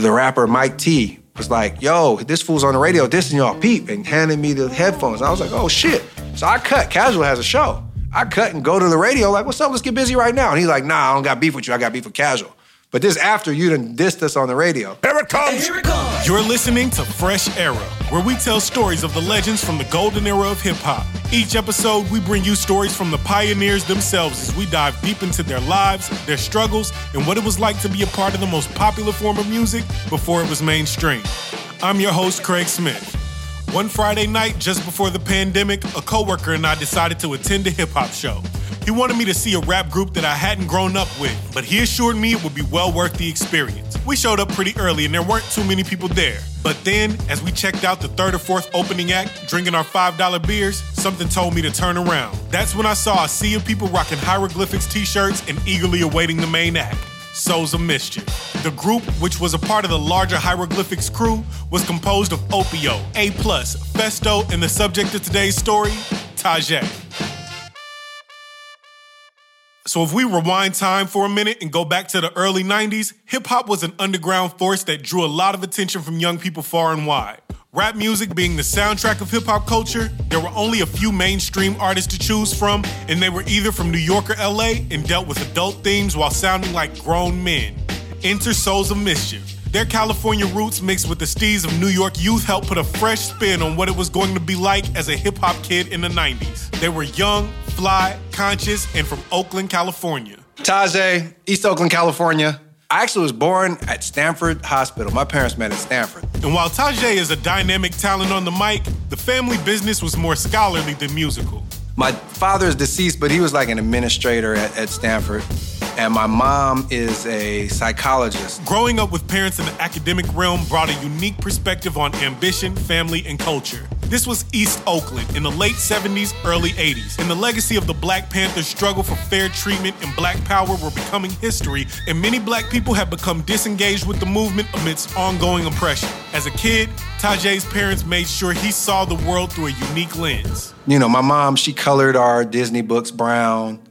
the rapper Mike T was like, yo, this fool's on the radio dissing y'all peep and handed me the headphones. I was like, oh shit. So I cut. Casual has a show. I cut and go to the radio, like, what's up? Let's get busy right now. And he's like, nah, I don't got beef with you. I got beef with Casual. But this after you done dissed us on the radio. Here it comes. Here it comes. You're listening to Fresh Era, where we tell stories of the legends from the golden era of hip hop. Each episode, we bring you stories from the pioneers themselves as we dive deep into their lives, their struggles, and what it was like to be a part of the most popular form of music before it was mainstream. I'm your host, Craig Smith. One Friday night, just before the pandemic, a coworker and I decided to attend a hip hop show. He wanted me to see a rap group that I hadn't grown up with, but he assured me it would be well worth the experience. We showed up pretty early and there weren't too many people there. But then, as we checked out the third or fourth opening act, drinking our $5 beers, something told me to turn around. That's when I saw a sea of people rocking hieroglyphics t shirts and eagerly awaiting the main act. Souls of Mischief. The group, which was a part of the larger Hieroglyphics crew, was composed of Opio, A+, Phesto, and the subject of today's story, Tajai. So if we rewind time for a minute and go back to the early 90s, hip hop was an underground force that drew a lot of attention from young people far and wide. Rap music being the soundtrack of hip hop culture, there were only a few mainstream artists to choose from, and they were either from New York or LA and dealt with adult themes while sounding like grown men. Enter Souls of Mischief. Their California roots mixed with the steez of New York youth helped put a fresh spin on what it was going to be like as a hip hop kid in the 90s. They were young, fly, conscious, and from Oakland, California. Tajai, East Oakland, California. I actually was born at Stanford Hospital. My parents met at Stanford. And while Tajai is a dynamic talent on the mic, the family business was more scholarly than musical. My father is deceased, but he was like an administrator at, at Stanford and my mom is a psychologist. Growing up with parents in the academic realm brought a unique perspective on ambition, family, and culture. This was East Oakland in the late 70s, early 80s, and the legacy of the Black Panthers' struggle for fair treatment and black power were becoming history, and many black people have become disengaged with the movement amidst ongoing oppression. As a kid, Tajai's parents made sure he saw the world through a unique lens. You know, my mom, she colored our Disney books brown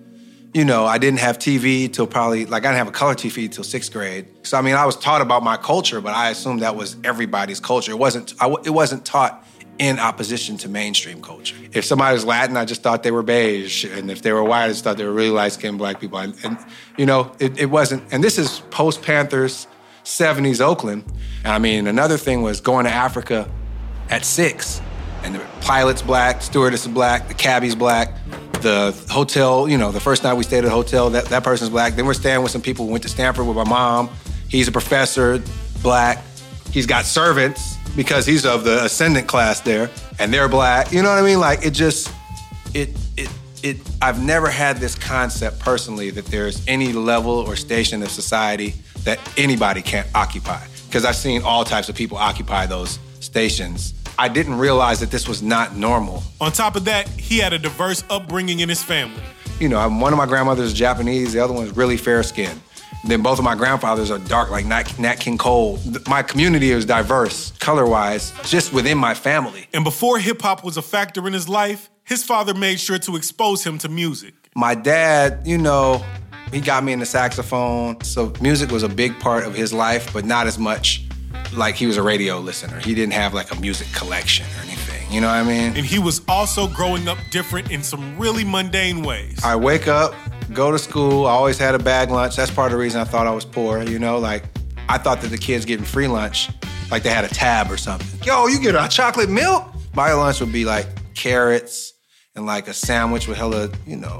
you know, I didn't have TV till probably like I didn't have a color TV till sixth grade. So I mean, I was taught about my culture, but I assumed that was everybody's culture. It wasn't. I, it wasn't taught in opposition to mainstream culture. If somebody was Latin, I just thought they were beige, and if they were white, I just thought they were really light skinned black people. And, and you know, it, it wasn't. And this is post Panthers, '70s Oakland. And I mean, another thing was going to Africa at six, and the pilot's black, stewardess is black, the cabbie's black the hotel, you know, the first night we stayed at the hotel, that, that person's black. Then we're staying with some people who went to Stanford with my mom. He's a professor, black. He's got servants because he's of the ascendant class there, and they're black. You know what I mean? Like it just, it, it, it. I've never had this concept personally that there's any level or station of society that anybody can't occupy. Because I've seen all types of people occupy those stations I didn't realize that this was not normal. On top of that, he had a diverse upbringing in his family. You know, one of my grandmothers is Japanese, the other one is really fair skinned. Then both of my grandfathers are dark, like Nat, Nat King Cole. My community is diverse, color wise, just within my family. And before hip hop was a factor in his life, his father made sure to expose him to music. My dad, you know, he got me into saxophone. So music was a big part of his life, but not as much like he was a radio listener. He didn't have like a music collection or anything. You know what I mean? And he was also growing up different in some really mundane ways. I wake up, go to school. I always had a bag lunch. That's part of the reason I thought I was poor. You know, like I thought that the kids getting free lunch, like they had a tab or something. Yo, you get a chocolate milk? My lunch would be like carrots and like a sandwich with hella, you know,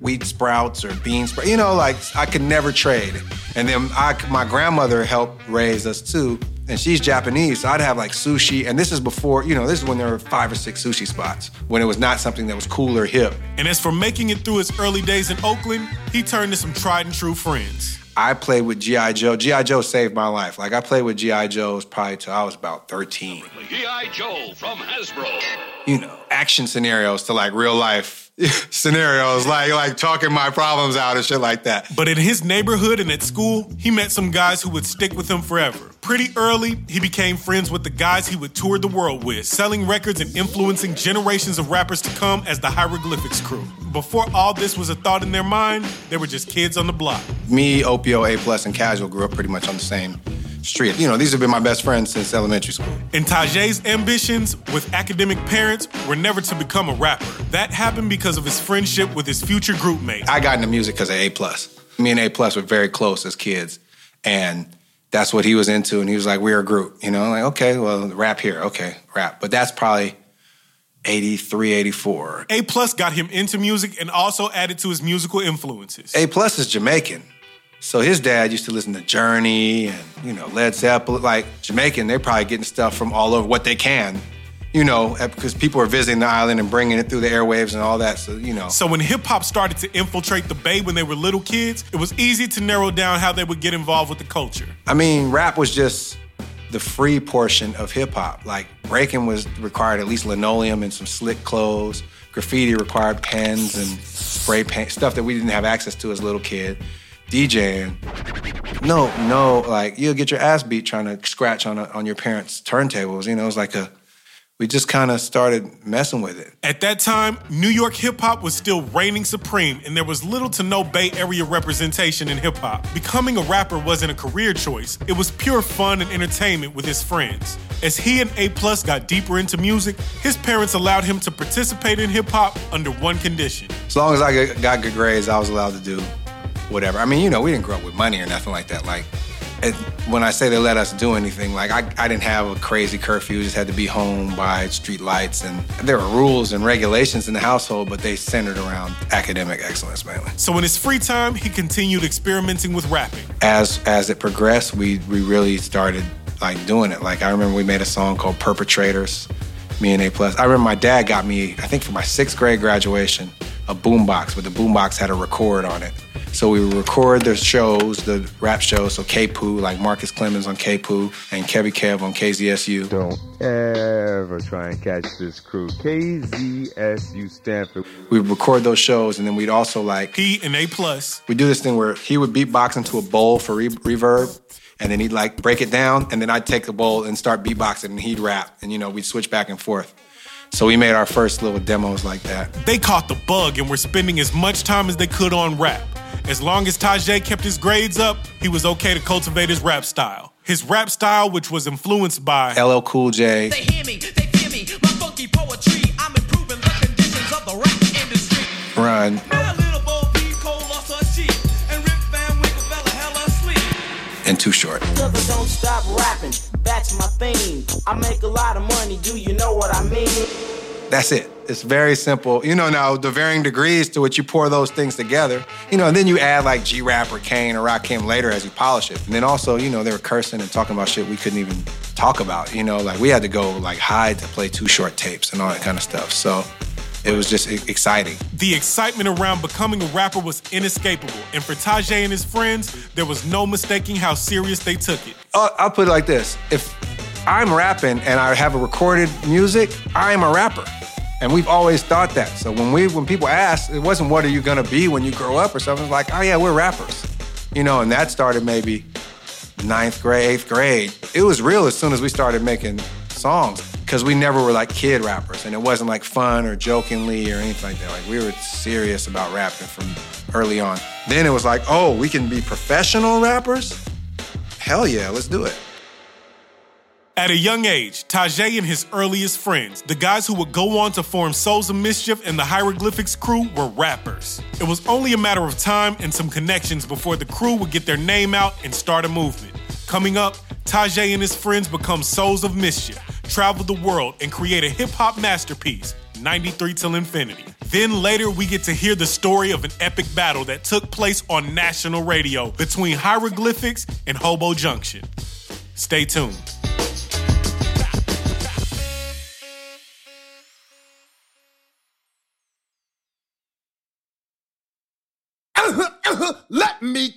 wheat sprouts or bean sprouts. You know, like I could never trade. And then I, my grandmother helped raise us too and she's Japanese, so I'd have like sushi. And this is before, you know, this is when there were five or six sushi spots, when it was not something that was cool or hip. And as for making it through his early days in Oakland, he turned to some tried and true friends. I played with G.I. Joe. G.I. Joe saved my life. Like, I played with G.I. Joe's probably till I was about 13. G.I. Joe from Hasbro. You know, action scenarios to like real life scenarios, like like talking my problems out and shit like that. But in his neighborhood and at school, he met some guys who would stick with him forever. Pretty early, he became friends with the guys he would tour the world with, selling records and influencing generations of rappers to come as the Hieroglyphics crew. Before all this was a thought in their mind, they were just kids on the block. Me, Opio, A Plus, and Casual grew up pretty much on the same street. You know, these have been my best friends since elementary school. And Tajai's ambitions with academic parents were never to become a rapper. That happened because of his friendship with his future group mate. I got into music because of A plus. Me and A plus were very close as kids, and that's what he was into. And he was like, "We're a group," you know. Like, okay, well, rap here, okay, rap. But that's probably 83, 84. A plus got him into music and also added to his musical influences. A plus is Jamaican. So his dad used to listen to Journey and, you know, Led Zeppelin. Like Jamaican, they're probably getting stuff from all over what they can, you know, because people are visiting the island and bringing it through the airwaves and all that. So, you know. So when hip hop started to infiltrate the Bay when they were little kids, it was easy to narrow down how they would get involved with the culture. I mean, rap was just the free portion of hip hop. Like breaking was required at least linoleum and some slick clothes. Graffiti required pens and spray paint, stuff that we didn't have access to as a little kid. DJing, no, no, like you'll get your ass beat trying to scratch on a, on your parents' turntables. You know, it's like a we just kind of started messing with it. At that time, New York hip hop was still reigning supreme, and there was little to no Bay Area representation in hip hop. Becoming a rapper wasn't a career choice, it was pure fun and entertainment with his friends. As he and A Plus got deeper into music, his parents allowed him to participate in hip hop under one condition. As long as I got good grades, I was allowed to do whatever. I mean, you know, we didn't grow up with money or nothing like that. Like, it, when I say they let us do anything, like I, I didn't have a crazy curfew, just had to be home by street lights. And there were rules and regulations in the household, but they centered around academic excellence mainly. So in his free time, he continued experimenting with rapping. As as it progressed, we we really started like doing it. Like I remember we made a song called Perpetrators, me and A Plus. I remember my dad got me, I think for my sixth grade graduation, a boombox, but the boombox had a record on it. So we would record the shows, the rap shows, so K-Poo, like Marcus Clemens on K-Poo and Kevy Kev on KZSU. Don't ever try and catch this crew. KZSU Stanford. We would record those shows and then we'd also like... He and A+. plus. We do this thing where he would beatbox into a bowl for re- reverb and then he'd like break it down and then I'd take the bowl and start beatboxing and he'd rap and you know, we'd switch back and forth. So we made our first little demos like that. They caught the bug and were spending as much time as they could on rap. As long as Tajai kept his grades up, he was okay to cultivate his rap style. His rap style, which was influenced by LL Cool J. They hear me, they fear me, my funky poetry. I'm improving the conditions of the rap industry. Run. And too short. Don't stop rapping, that's my theme. I make a lot of money, do you know what I mean? That's it. It's very simple. You know, now the varying degrees to which you pour those things together, you know, and then you add like G Rap or Kane or Rakim later as you polish it. And then also, you know, they were cursing and talking about shit we couldn't even talk about. You know, like we had to go like hide to play Too Short tapes and all that kind of stuff. So it was just exciting. The excitement around becoming a rapper was inescapable. And for Tajai and his friends, there was no mistaking how serious they took it. Uh, I'll put it like this if I'm rapping and I have a recorded music, I'm a rapper. And we've always thought that. So when we when people ask, it wasn't what are you gonna be when you grow up or something. It's like, oh yeah, we're rappers. You know, and that started maybe ninth grade, eighth grade. It was real as soon as we started making songs. Because we never were like kid rappers. And it wasn't like fun or jokingly or anything like that. Like we were serious about rapping from early on. Then it was like, oh, we can be professional rappers? Hell yeah, let's do it. At a young age, Tajai and his earliest friends, the guys who would go on to form Souls of Mischief and the Hieroglyphics crew, were rappers. It was only a matter of time and some connections before the crew would get their name out and start a movement. Coming up, Tajai and his friends become Souls of Mischief, travel the world, and create a hip hop masterpiece, 93 Till Infinity. Then later, we get to hear the story of an epic battle that took place on national radio between Hieroglyphics and Hobo Junction. Stay tuned.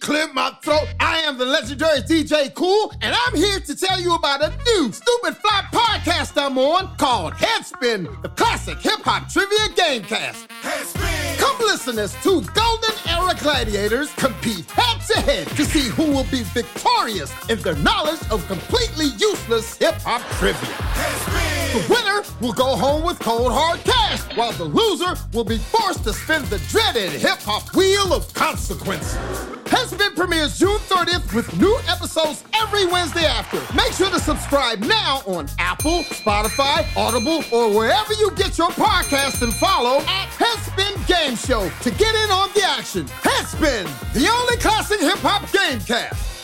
Clear my throat. I am the legendary DJ Kool, and I'm here to tell you about a new stupid fly podcast I'm on called Headspin, the classic hip hop trivia gamecast. Headspin. Come listen as two golden era gladiators compete head to head to see who will be victorious in their knowledge of completely useless hip hop trivia. Headspin. The winner will go home with cold hard cash, while the loser will be forced to spin the dreaded hip hop wheel of consequences. Headspin premieres June 30th with new episodes every Wednesday after. Make sure to subscribe now on Apple, Spotify, Audible, or wherever you get your podcasts and follow at Headspin Game Show to get in on the action. Headspin, the only classic hip hop game cast.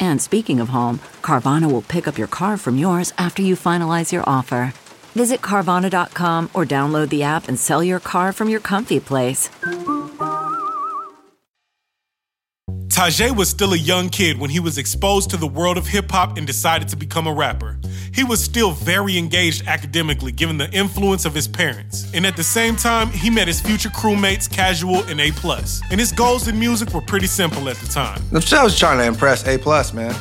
And speaking of home, Carvana will pick up your car from yours after you finalize your offer. Visit Carvana.com or download the app and sell your car from your comfy place. Tajai was still a young kid when he was exposed to the world of hip hop and decided to become a rapper. He was still very engaged academically given the influence of his parents. And at the same time, he met his future crewmates Casual and A+. And his goals in music were pretty simple at the time. I was trying to impress A plus, man.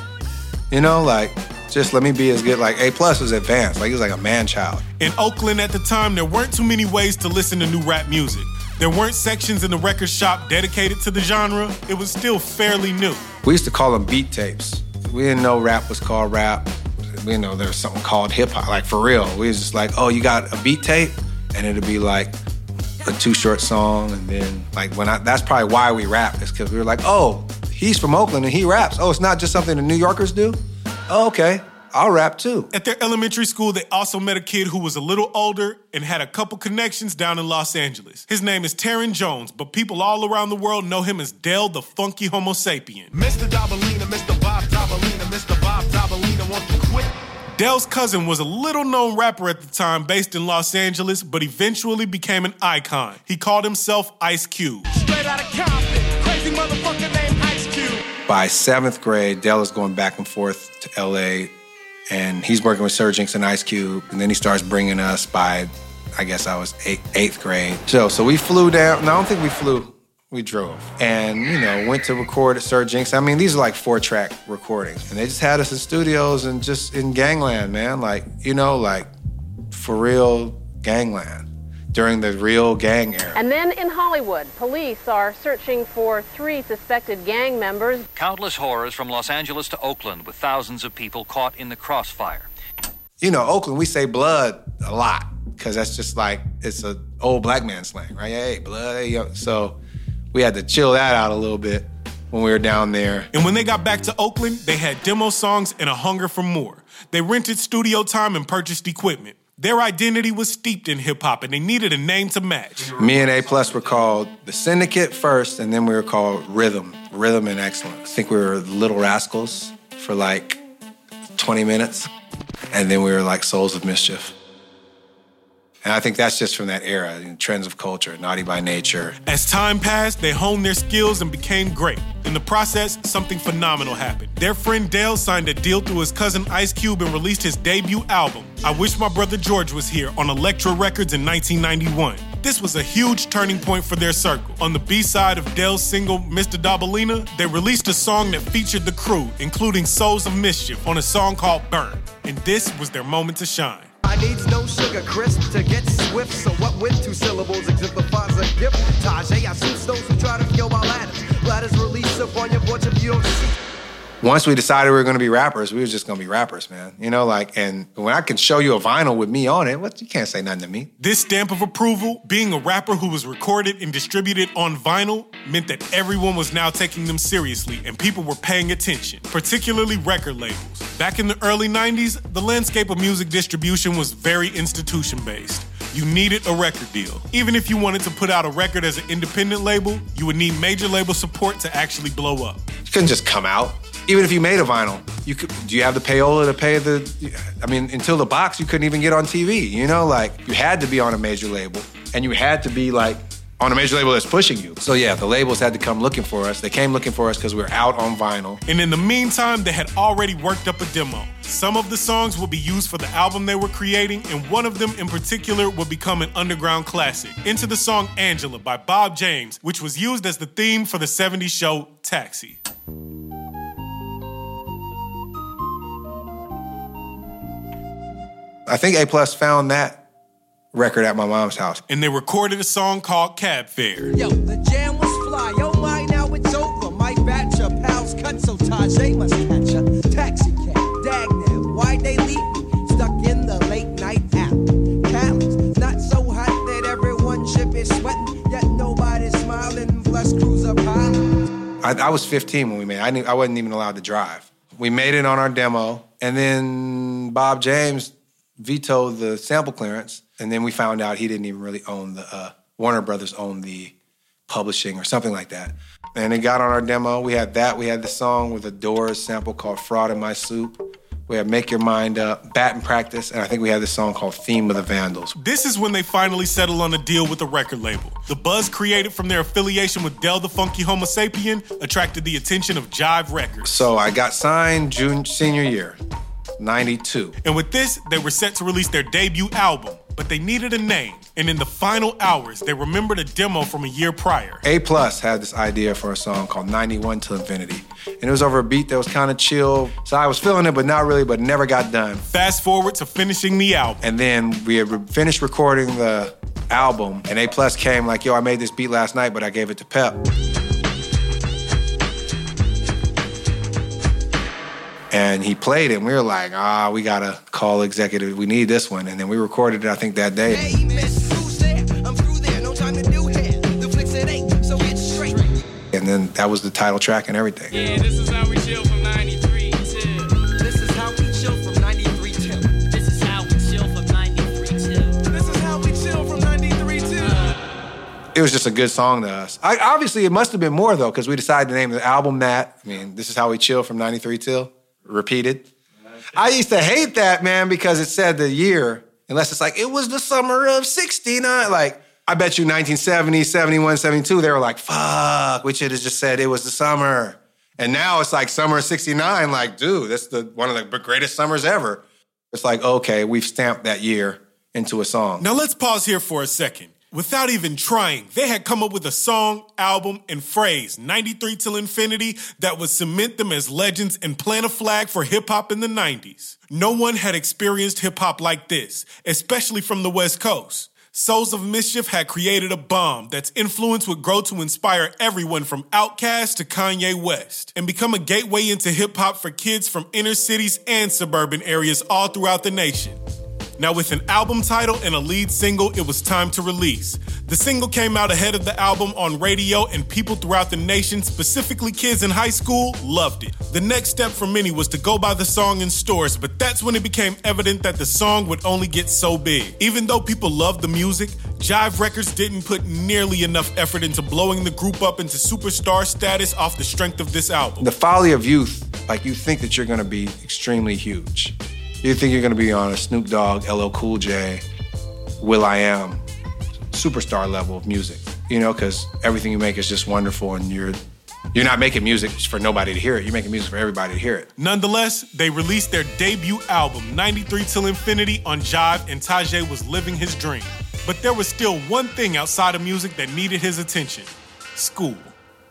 You know, like just let me be as good. Like A plus was advanced. Like he was like a man child. In Oakland at the time, there weren't too many ways to listen to new rap music. There weren't sections in the record shop dedicated to the genre. It was still fairly new. We used to call them beat tapes. We didn't know rap was called rap. We didn't know there's something called hip hop. Like for real, we was just like, oh, you got a beat tape, and it'll be like a Too Short song, and then like when I that's probably why we rap is because we were like, oh, he's from Oakland and he raps. Oh, it's not just something the New Yorkers do. Oh, okay, I'll rap too. At their elementary school, they also met a kid who was a little older and had a couple connections down in Los Angeles. His name is Taryn Jones, but people all around the world know him as Del the Funky Homo Sapien. Mr. Dabalina, Mr. Bob Dabalina, Mr. Bob Dabalina wants to quit. Del's cousin was a little known rapper at the time based in Los Angeles, but eventually became an icon. He called himself Ice Cube. Straight out of Compton, crazy motherfucker named Ice Cube. By seventh grade, Del is going back and forth to LA, and he's working with Sir Jinx and Ice Cube, and then he starts bringing us by, I guess I was eight, eighth grade. So, so we flew down. No, I don't think we flew. We drove, and you know, went to record at Sir Jinx. I mean, these are like four-track recordings, and they just had us in studios and just in gangland, man. Like, you know, like for real gangland during the real gang era. And then in Hollywood, police are searching for three suspected gang members. Countless horrors from Los Angeles to Oakland with thousands of people caught in the crossfire. you know, Oakland, we say blood a lot because that's just like it's a old black man slang, right? Hey, blood. Hey, yo. So we had to chill that out a little bit when we were down there. And when they got back to Oakland, they had demo songs and a hunger for more. They rented studio time and purchased equipment. Their identity was steeped in hip hop and they needed a name to match. Me and A Plus were called the Syndicate first, and then we were called Rhythm, Rhythm and Excellence. I think we were Little Rascals for like 20 minutes, and then we were like Souls of Mischief. And I think that's just from that era, you know, trends of culture, naughty by nature. As time passed, they honed their skills and became great. In the process, something phenomenal happened. Their friend Del signed a deal through his cousin Ice Cube and released his debut album, I Wish My Brother George Was Here, on Elektra Records in 1991. This was a huge turning point for their circle. On the B side of Del's single, Mr. Dabalina, they released a song that featured the crew, including Souls of Mischief, on a song called Burn. And this was their moment to shine. Needs no sugar crisp to get swift. So what with two syllables exemplifies a gift? Tajai, I suits those who try to kill my ladders. Ladders release upon your bunch of UFC. Once we decided we were going to be rappers, we were just going to be rappers, man. You know, like, and when I can show you a vinyl with me on it, what you can't say nothing to me. This stamp of approval, being a rapper who was recorded and distributed on vinyl, meant that everyone was now taking them seriously and people were paying attention, particularly record labels. Back in the early 90s, the landscape of music distribution was very institution based. You needed a record deal. Even if you wanted to put out a record as an independent label, you would need major label support to actually blow up. You couldn't just come out. Even if you made a vinyl, you could. Do you have the payola to pay the? I mean, until the box, you couldn't even get on TV. You know, like you had to be on a major label, and you had to be like on a major label that's pushing you. So yeah, the labels had to come looking for us. They came looking for us because we were out on vinyl. And in the meantime, they had already worked up a demo. Some of the songs would be used for the album they were creating, and one of them in particular would become an underground classic. Into the song Angela by Bob James, which was used as the theme for the 70s show Taxi. I think A Plus found that record at my mom's house. And they recorded a song called Cab Fare. Yo, the jam was fly. Yo, my, now it's over. My batch of pals cut so Tajai must catch a taxi cab. Dag now, why they leave me stuck in the late night app? Callums, not so hot that everyone should be sweating, yet nobody's smiling. Plus cruiser pilot. I, I was 15 when we made it. I, knew, I wasn't even allowed to drive. We made it on our demo, and then Bob James vetoed the sample clearance, and then we found out he didn't even really own the uh, Warner Brothers owned the publishing or something like that. And it got on our demo. We had that. We had the song with a Doors sample called "Fraud in My Soup." We had "Make Your Mind Up," "Bat in Practice," and I think we had the song called "Theme of the Vandals." This is when they finally settled on a deal with the record label. The buzz created from their affiliation with Del the Funky Homo Sapien attracted the attention of Jive Records. So I got signed June senior year, '92. And with this, they were set to release their debut album, but they needed a name. And in the final hours, they remembered a demo from a year prior. A Plus had this idea for a song called 91 to Infinity. And it was over a beat that was kind of chill. So I was feeling it, but not really, but never got done. Fast forward to finishing the album. And then we had re- finished recording the album, and A Plus came like, yo, I made this beat last night, but I gave it to Pep. And he played it, and we were like, ah, we gotta call executive. We need this one. And then we recorded it, I think, that day. Hey, miss, who's? I'm through there, no time to do here. The flicks it ain't, so get straight. And then that was the title track and everything. Yeah, this is how we chill from 93 till. This is how we chill from 93 till. This is how we chill from 93 till. This is how we chill from 93 till. it was just a good song to us. I, obviously, it must have been more though, because we decided to name the album that. I mean, this is how we chill from '93 till repeated. I used to hate that man because it said the year, unless it's like it was the summer of '69. Like I bet you 1970, 71, 72, they were like, "Fuck," we should have just said it was the summer. And now it's like summer of '69. Like, dude, that's the one of the greatest summers ever. It's like, okay, we've stamped that year into a song. Now let's pause here for a second. Without even trying, they had come up with a song, album, and phrase, 93 till infinity, that would cement them as legends and plant a flag for hip hop in the 90s. No one had experienced hip hop like this, especially from the West Coast. Souls of Mischief had created a bomb that's influence would grow to inspire everyone from Outkast to Kanye West and become a gateway into hip hop for kids from inner cities and suburban areas all throughout the nation. Now, with an album title and a lead single, it was time to release. The single came out ahead of the album on radio, and people throughout the nation, specifically kids in high school, loved it. The next step for many was to go buy the song in stores, but that's when it became evident that the song would only get so big. Even though people loved the music, Jive Records didn't put nearly enough effort into blowing the group up into superstar status off the strength of this album. The folly of youth, like you think that you're gonna be extremely huge. You think you're gonna be on a Snoop Dogg, LL Cool J, Will I Am, superstar level of music. You know, because everything you make is just wonderful, and you're you're not making music for nobody to hear it. You're making music for everybody to hear it. Nonetheless, they released their debut album, 93 Till Infinity, on Jive, and Tajai was living his dream. But there was still one thing outside of music that needed his attention school.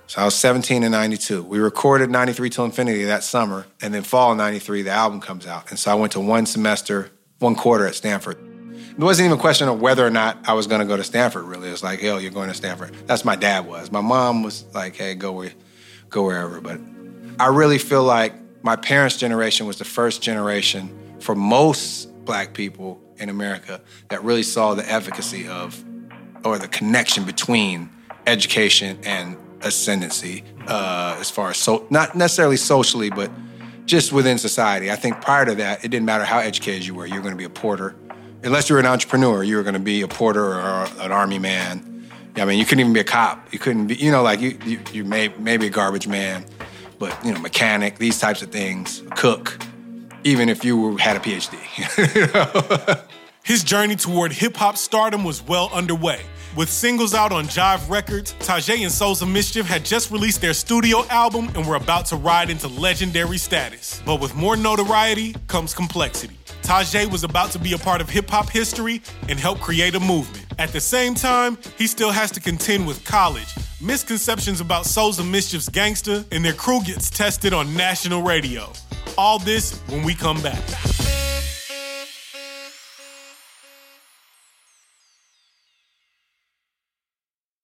So I was 17 in 92. We recorded 93 Till Infinity that summer, and then fall of 93, the album comes out. And so I went to one semester, one quarter at Stanford. It wasn't even a question of whether or not I was gonna go to Stanford, really. It was like, hell, you're going to Stanford. That's my dad was. My mom was like, hey, go where, go wherever. But I really feel like my parents' generation was the first generation for most black people in America that really saw the efficacy of or the connection between education and ascendancy uh, as far as so not necessarily socially but just within society. I think prior to that it didn't matter how educated you were you were going to be a porter. Unless you were an entrepreneur you were going to be a porter or an army man. I mean you couldn't even be a cop. You couldn't be you know like you you, you may maybe a garbage man but you know mechanic these types of things cook even if you were, had a phd His journey toward hip hop stardom was well underway. With singles out on Jive Records, Tajai and Souls of Mischief had just released their studio album and were about to ride into legendary status. But with more notoriety comes complexity. Tajai was about to be a part of hip hop history and help create a movement. At the same time, he still has to contend with college, misconceptions about Souls of Mischief's gangster, and their crew gets tested on national radio. All this when we come back.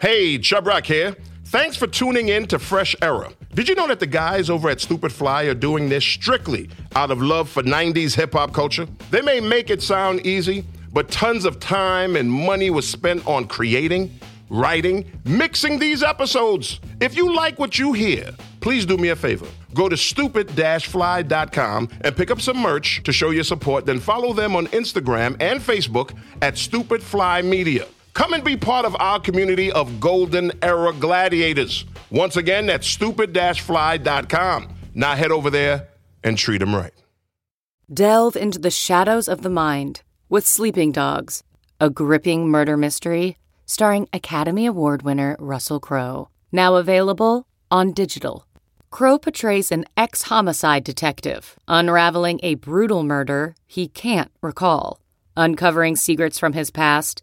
Hey, Chubb Rock here. Thanks for tuning in to Fresh Era. Did you know that the guys over at Stupid Fly are doing this strictly out of love for 90s hip hop culture? They may make it sound easy, but tons of time and money was spent on creating, writing, mixing these episodes. If you like what you hear, please do me a favor. Go to stupid-fly.com and pick up some merch to show your support. Then follow them on Instagram and Facebook at Stupid Fly Media. Come and be part of our community of golden era gladiators. Once again, that's stupid-fly.com. Now head over there and treat them right. Delve into the shadows of the mind with Sleeping Dogs, a gripping murder mystery starring Academy Award winner Russell Crowe. Now available on digital. Crowe portrays an ex homicide detective unraveling a brutal murder he can't recall. Uncovering secrets from his past,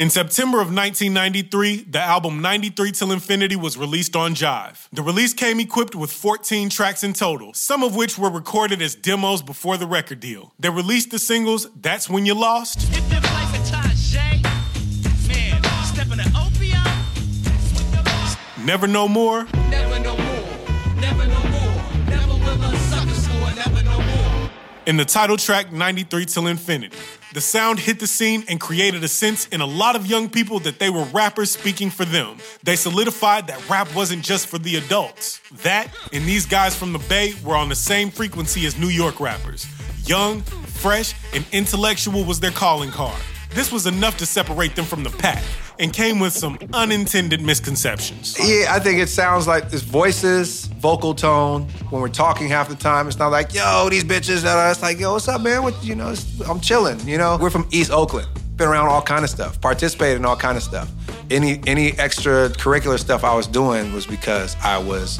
In September of 1993, the album 93 Till Infinity was released on Jive. The release came equipped with 14 tracks in total, some of which were recorded as demos before the record deal. They released the singles That's When You Lost, Never No More, and the title track 93 Till Infinity. The sound hit the scene and created a sense in a lot of young people that they were rappers speaking for them. They solidified that rap wasn't just for the adults. That and these guys from the Bay were on the same frequency as New York rappers. Young, fresh, and intellectual was their calling card. This was enough to separate them from the pack and came with some unintended misconceptions. Yeah, I think it sounds like it's voices, vocal tone. When we're talking half the time, it's not like, yo, these bitches. Uh, it's like, yo, what's up, man? What, you know, I'm chilling. You know, we're from East Oakland. Been around all kind of stuff, participated in all kind of stuff. Any any extracurricular stuff I was doing was because I was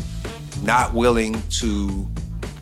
not willing to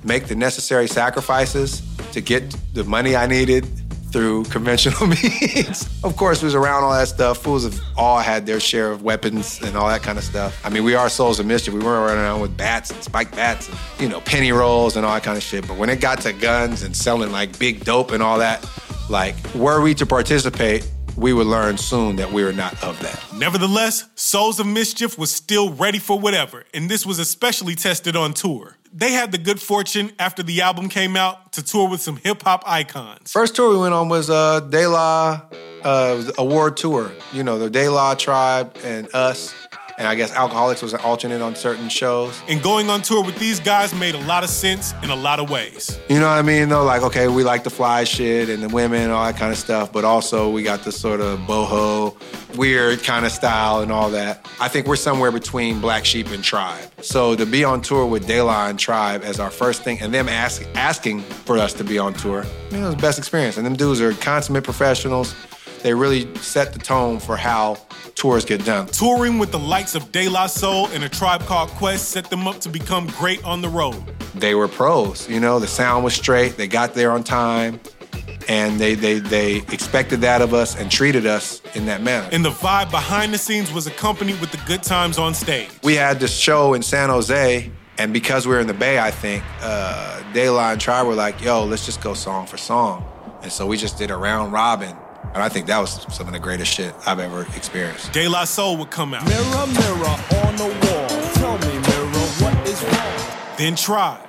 make the necessary sacrifices to get the money I needed through conventional means. of course, was around all that stuff. Fools have all had their share of weapons and all that kind of stuff. I mean, we are souls of mischief. We weren't running around with bats and spiked bats, and, you know, penny rolls and all that kind of shit. But when it got to guns and selling like big dope and all that, like, were we to participate, we would learn soon that we were not of that. Nevertheless, Souls of Mischief was still ready for whatever, and this was especially tested on tour. They had the good fortune, after the album came out, to tour with some hip hop icons. First tour we went on was uh, De La uh, award tour. You know, the De La tribe and us. And I guess Alcoholics was an alternate on certain shows. And going on tour with these guys made a lot of sense in a lot of ways. You know what I mean? Though, like, okay, we like the fly shit and the women and all that kind of stuff, but also we got this sort of boho, weird kind of style and all that. I think we're somewhere between Black Sheep and Tribe. So to be on tour with De La and Tribe as our first thing, and them ask, asking for us to be on tour, I mean, it was the best experience. And them dudes are consummate professionals. They really set the tone for how tours get done. Touring with the likes of De La Soul and a tribe called Quest set them up to become great on the road. They were pros, you know, the sound was straight, they got there on time, and they they they expected that of us and treated us in that manner. And the vibe behind the scenes was accompanied with the good times on stage. We had this show in San Jose, and because we were in the Bay, I think, uh, De La and Tribe were like, yo, let's just go song for song. And so we just did a round robin. And I think that was some of the greatest shit I've ever experienced. De La Soul would come out. Mirror, mirror on the wall. Tell me, mirror, what is wrong? Then try.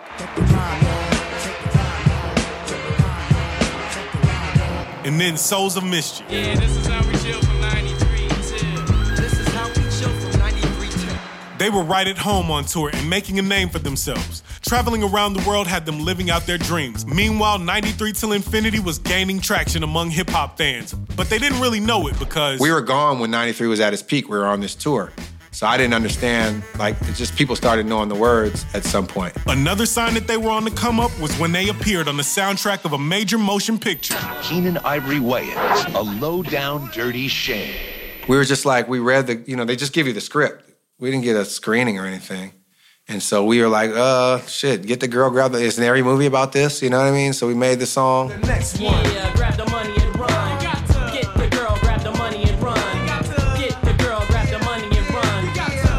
And then Souls of Mischief. Yeah, this is how we chill from 93 till. This is how we chill from 93 till. They were right at home on tour and making a name for themselves. Traveling around the world had them living out their dreams. Meanwhile, 93 Till Infinity was gaining traction among hip hop fans. But they didn't really know it because We were gone when 93 was at its peak. We were on this tour. So I didn't understand, like, it just people started knowing the words at some point. another sign that they were on the come up was when they appeared on the soundtrack of a major motion picture. Keenen Ivory Wayans, a low down, dirty shame. We were just like, we read the, you know, they just give you the script. We didn't get a screening or anything. And so we were like, uh, shit, get the girl, grab the, isn't every movie about this? You know what I mean? So we made the song. Next one. Yeah, grab the money and run. Get the girl, grab the money and run. Get the girl, grab the money and run.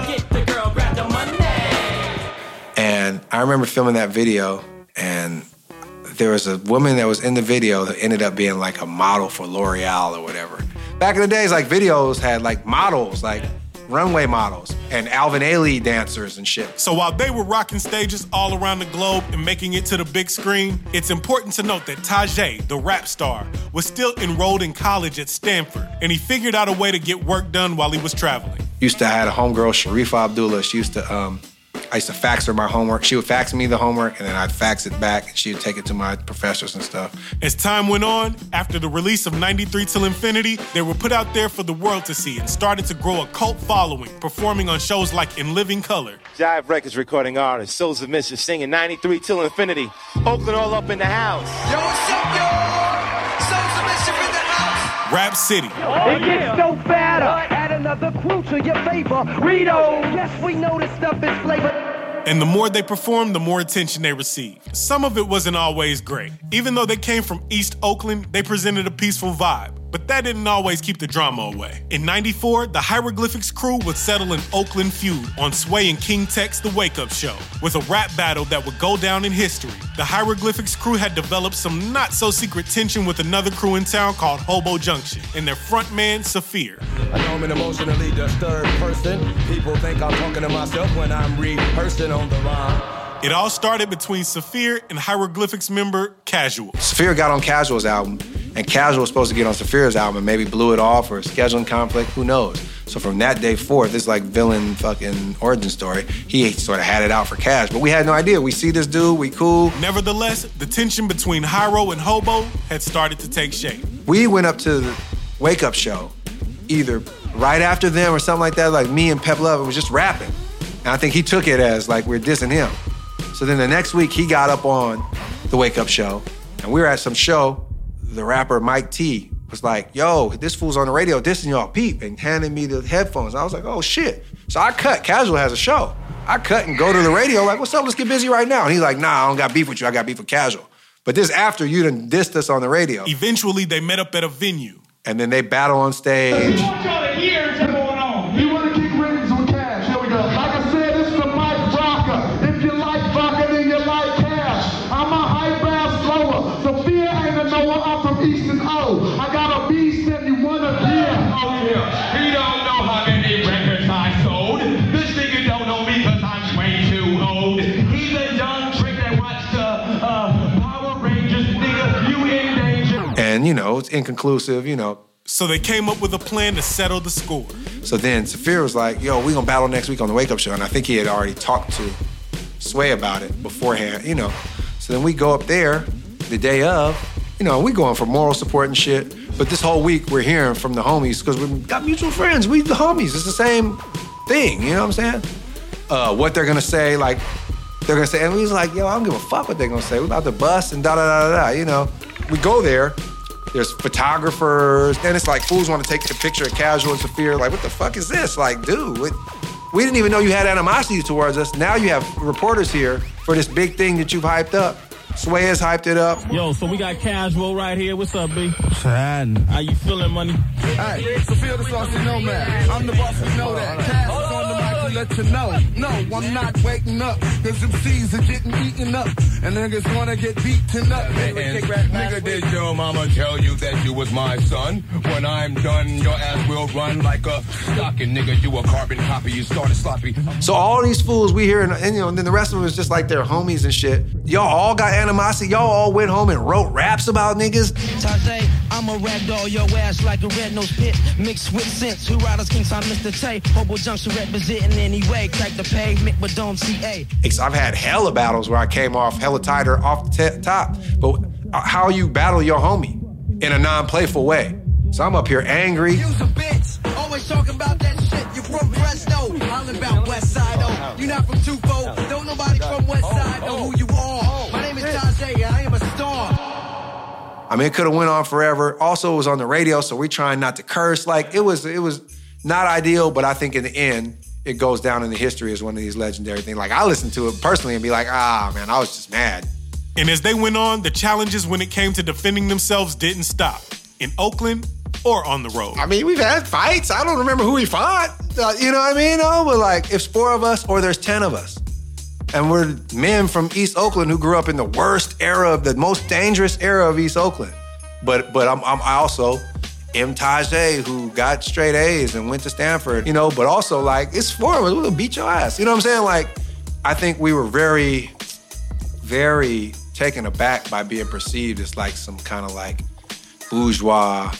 Get the girl, grab the money. And I remember filming that video, and there was a woman that was in the video that ended up being like a model for L'Oreal or whatever. Back in the days, like videos had like models, like runway models, and Alvin Ailey dancers and shit. So while they were rocking stages all around the globe and making it to the big screen, it's important to note that Tajai, the rap star, was still enrolled in college at Stanford, and he figured out a way to get work done while he was traveling. Used to had a homegirl, Sharifa Abdullah. She used to, um, I used to fax her my homework. She would fax me the homework, and then I'd fax it back, and she would take it to my professors and stuff. As time went on, after the release of 93 Till Infinity, they were put out there for the world to see and started to grow a cult following, performing on shows like In Living Color. Jive Records recording artist, Souls of Mischief singing 93 till infinity. Oakland all up in the house. Yo, what's up, yo? Souls of Mischief in the house. Rap City. it gets no better. Another clue to your favor. Yes, we know this stuff is flavor. And the more they performed, the more attention they received. Some of it wasn't always great. Even though they came from East Oakland, they presented a peaceful vibe. But that didn't always keep the drama away. In 94, the Hieroglyphics crew would settle an Oakland feud on Sway and King Tech The Wake Up Show with a rap battle that would go down in history. The Hieroglyphics crew had developed some not so secret tension with another crew in town called Hobo Junction and their frontman, Saafir. I know I'm an emotionally disturbed person. People think I'm talking to myself when I'm rehearsing on the rhyme. It all started between Saafir and Hieroglyphics member Casual. Saafir got on Casual's album, and Casual was supposed to get on Saafir's album and maybe blew it off or a scheduling conflict, who knows. So from that day forth, this like villain fucking origin story, he sort of had it out for Cash. But we had no idea. We see this dude, we cool. Nevertheless, the tension between Hiero and Hobo had started to take shape. We went up to the wake up show, either right after them or something like that, like me and Pep Love it was just rapping. And I think he took it as like we're dissing him. So then the next week he got up on the wake up show, and we were at some show. The rapper Mike T was like, "Yo, this fool's on the radio dissing y'all peep," and handed me the headphones. I was like, "Oh shit!" So I cut. Casual has a show. I cut and go to the radio like, "What's up? Let's get busy right now." And he's like, "Nah, I don't got beef with you. I got beef with Casual." But this after you done dissed us on the radio, Eventually, they met up at a venue. and then they battle on stage. You in danger. And you know, it's inconclusive. You know, So they came up with a plan to settle the score. So then Saafir was like, yo, we gonna battle next week on the Wake Up Show. And I think he had already talked to Sway about it beforehand, you know. So then we go up there the day of, you know, we going for moral support and shit. But this whole week we're hearing from the homies because we got mutual friends. We the homies. It's the same thing, you know what I'm saying? Uh, what they're gonna say, like they're gonna say, and we was like, yo, I don't give a fuck what they're gonna say. We about to bust and da da da da da. You know, we go there. There's photographers, and it's like fools want to take the picture of Casual and Saafir. Like, what the fuck is this? Like, dude, what- we didn't even know you had animosity towards us. Now you have reporters here for this big thing that you've hyped up. Sway has hyped it up. Yo, so we got casual right here. What's up, B? How you feeling, money? Hey, Saafir the Saucy Nomad. I'm the boss, you know that. Let you know. No, I'm not waking up. Cause them C's are getting eaten up. And niggas wanna get beaten up. And, nigga, did your mama tell you that you was my son? When I'm done, your ass will run like a stocking, nigga. You a carbon copy. You started sloppy. So all these fools we hear, and, and, you know, and then the rest of them is just like their homies and shit. Y'all all got animosity. Y'all all went home and wrote raps about niggas. Tajai, I'm a ragdoll your ass like a red nose pit. Mixed with sense. Who riders king sign Mr. Tay. Hobo Junction representing anyway. Crack the pavement, but don't CA. It's- I've had hella battles where I came off hella tighter off the t- top. But uh, how you battle your homie in a non-playful way. So I'm up here angry. You's a bitch. Always talking about that shit. You from Fresno. Hollin' about West Side, oh. You not from Tufo. Don't nobody from West Side know who you are. My name is Tajai, and I am a star. I mean, it could have went on forever. Also, it was on the radio, so we're trying not to curse. Like it was, it was not ideal. But I think in the end, it goes down in the history as one of these legendary things. Like I listen to it personally and be like, ah, man, I was just mad. And as they went on, the challenges when it came to defending themselves didn't stop. In Oakland or on the road. I mean, we've had fights. I don't remember who we fought. Uh, you know what I mean? No, but like, if it's four of us or there's ten of us, and we're men from East Oakland who grew up in the worst era of the most dangerous era of East Oakland. But but I'm, I'm I also M. Tajai who got straight A's and went to Stanford. You know, but also like it's us. We'll beat your ass. You know what I'm saying? Like, I think we were very, very taken aback by being perceived as like some kind of like bourgeois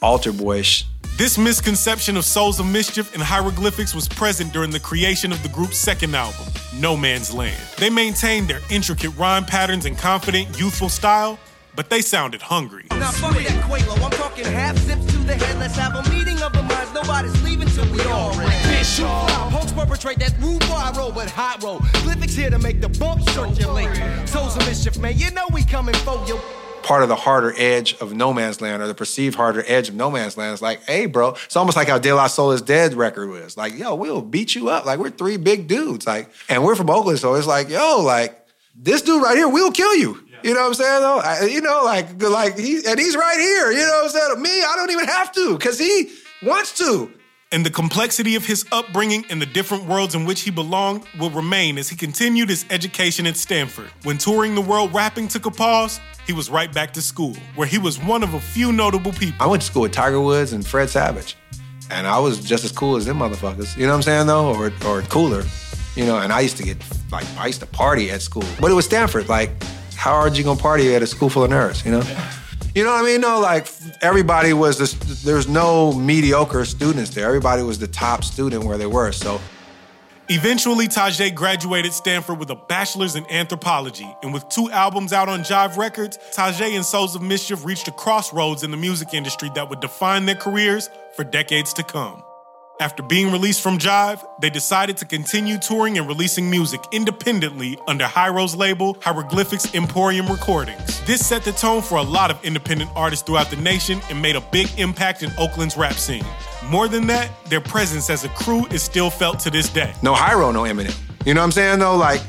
altar boyish This misconception of Souls of Mischief and hieroglyphics was present during the creation of the group's second album, No Man's Land. They maintained their intricate rhyme patterns and confident, youthful style, but they sounded hungry. Now fuck that Quavo. I'm talking half zips to the head. Let's have a meeting of the minds. Nobody's leaving till we all ran. Bitch, shoot fly. Pokes perpetrate that rude bar roll, but hot roll. Glyphics here to make the bump circulate. Souls of mischief, man. You know we coming for you. part of the harder edge of No Man's Land or the perceived harder edge of No Man's Land is like, hey, bro, it's almost like how De La Soul is Dead record was. Like, yo, we'll beat you up. Like, we're three big dudes. Like, and we're from Oakland, so it's like, yo, like, this dude right here, we'll kill you. You know what I'm saying? Though, I, you know, like, like he and he's right here. You know what I'm saying? Me, I don't even have to because he wants to. And the complexity of his upbringing and the different worlds in which he belonged will remain as he continued his education at Stanford. When touring the world rapping took a pause, he was right back to school, where he was one of a few notable people. I went to school with Tiger Woods and Fred Savage, and I was just as cool as them motherfuckers. You know what I'm saying though, or or cooler. You know, and I used to get like I used to party at school, but it was Stanford. Like, how hard you gonna party at a school full of nerds? You know. You know what I mean? No, like everybody was this. There's no mediocre students there. Everybody was the top student where they were. So Eventually, Tajai graduated Stanford with a bachelor's in anthropology, and with two albums out on Jive Records, Tajai and Souls of Mischief reached a crossroads in the music industry that would define their careers for decades to come. After being released from Jive, they decided to continue touring and releasing music independently under Hiero's label, Hieroglyphics Emporium Recordings. This set the tone for a lot of independent artists throughout the nation and made a big impact in Oakland's rap scene. More than that, their presence as a crew is still felt to this day. no Hiero, no Eminem. You know what I'm saying though? Like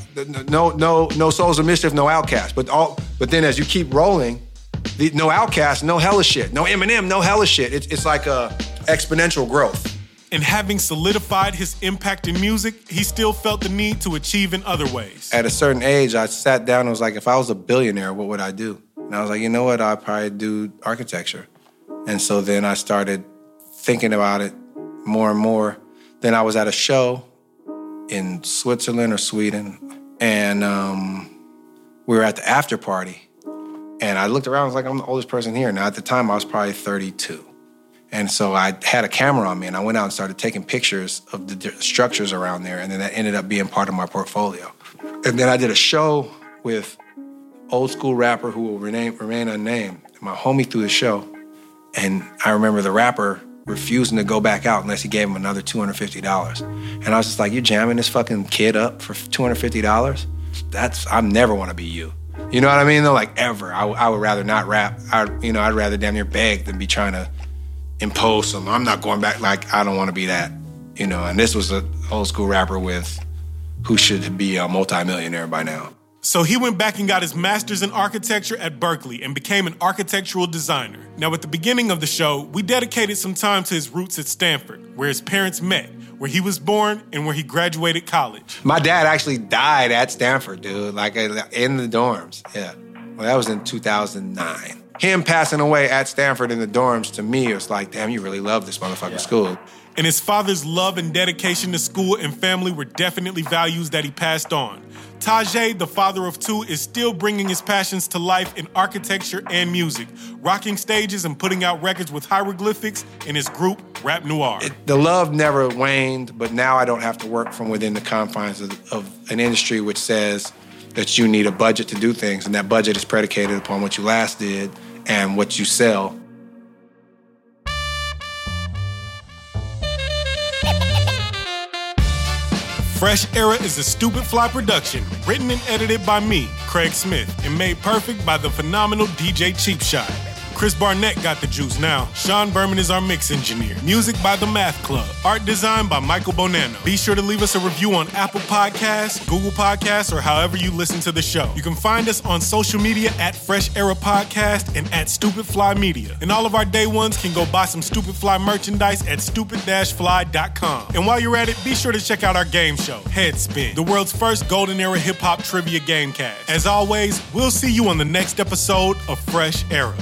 no no no Souls of Mischief, no OutKast. But all but then as you keep rolling, the, no OutKast, no hella shit, no Eminem, no hella shit. It's it's like a exponential growth. And having solidified his impact in music, he still felt the need to achieve in other ways. At a certain age, I sat down and was like, if I was a billionaire, what would I do? And I was like, you know what? I'd probably do architecture. And so then I started thinking about it more and more. Then I was at a show in Switzerland or Sweden, and um, we were at the after party. And I looked around, I was like, I'm the oldest person here. Now, at the time, I was probably 32. And so I had a camera on me and I went out and started taking pictures of the structures around there. And then that ended up being part of my portfolio. And then I did a show with old school rapper who will remain, remain unnamed. My homie threw the show. And I remember the rapper refusing to go back out unless he gave him another $250. And I was just like, you're jamming this fucking kid up for $250? That's, I never want to be you. You know what I mean? Though, like ever. I, I would rather not rap. I, you know, I'd rather damn near beg than be trying to impose some. I'm not going back. Like I don't want to be that. You know. And this was an old school rapper with who should be a multimillionaire by now. So he went back and got his master's in architecture at Berkeley and became an architectural designer. Now, at the beginning of the show, we dedicated some time to his roots at Stanford, where his parents met, where he was born, and where he graduated college. My dad actually died at Stanford, dude. Like in the dorms. Yeah. Well, that was in 2009. Him passing away at Stanford in the dorms to me, it was like, damn, you really love this motherfucking school. And his father's love and dedication to school and family were definitely values that he passed on. Tajai, the father of two, is still bringing his passions to life in architecture and music, rocking stages and putting out records with hieroglyphics in his group, Rap Noir. The love never waned, but now I don't have to work from within the confines of, of an industry which says that you need a budget to do things, and that budget is predicated upon what you last did and what you sell. Fresh Era is a Stupid Fly production, written and edited by me, Craig Smith, and made perfect by the phenomenal DJ Cheap Shot. Chris Barnett got the juice now. Sean Berman is our mix engineer. Music by The Math Club. Art design by Michael Bonanno. Be sure to leave us a review on Apple Podcasts, Google Podcasts, or however you listen to the show. You can find us on social media at Fresh Era Podcast and at Stupid Fly Media. And all of our day ones can go buy some Stupid Fly merchandise at stupid-fly.com. And while you're at it, be sure to check out our game show, Headspin, the world's first golden era hip hop trivia game cast. As always, we'll see you on the next episode of Fresh Era.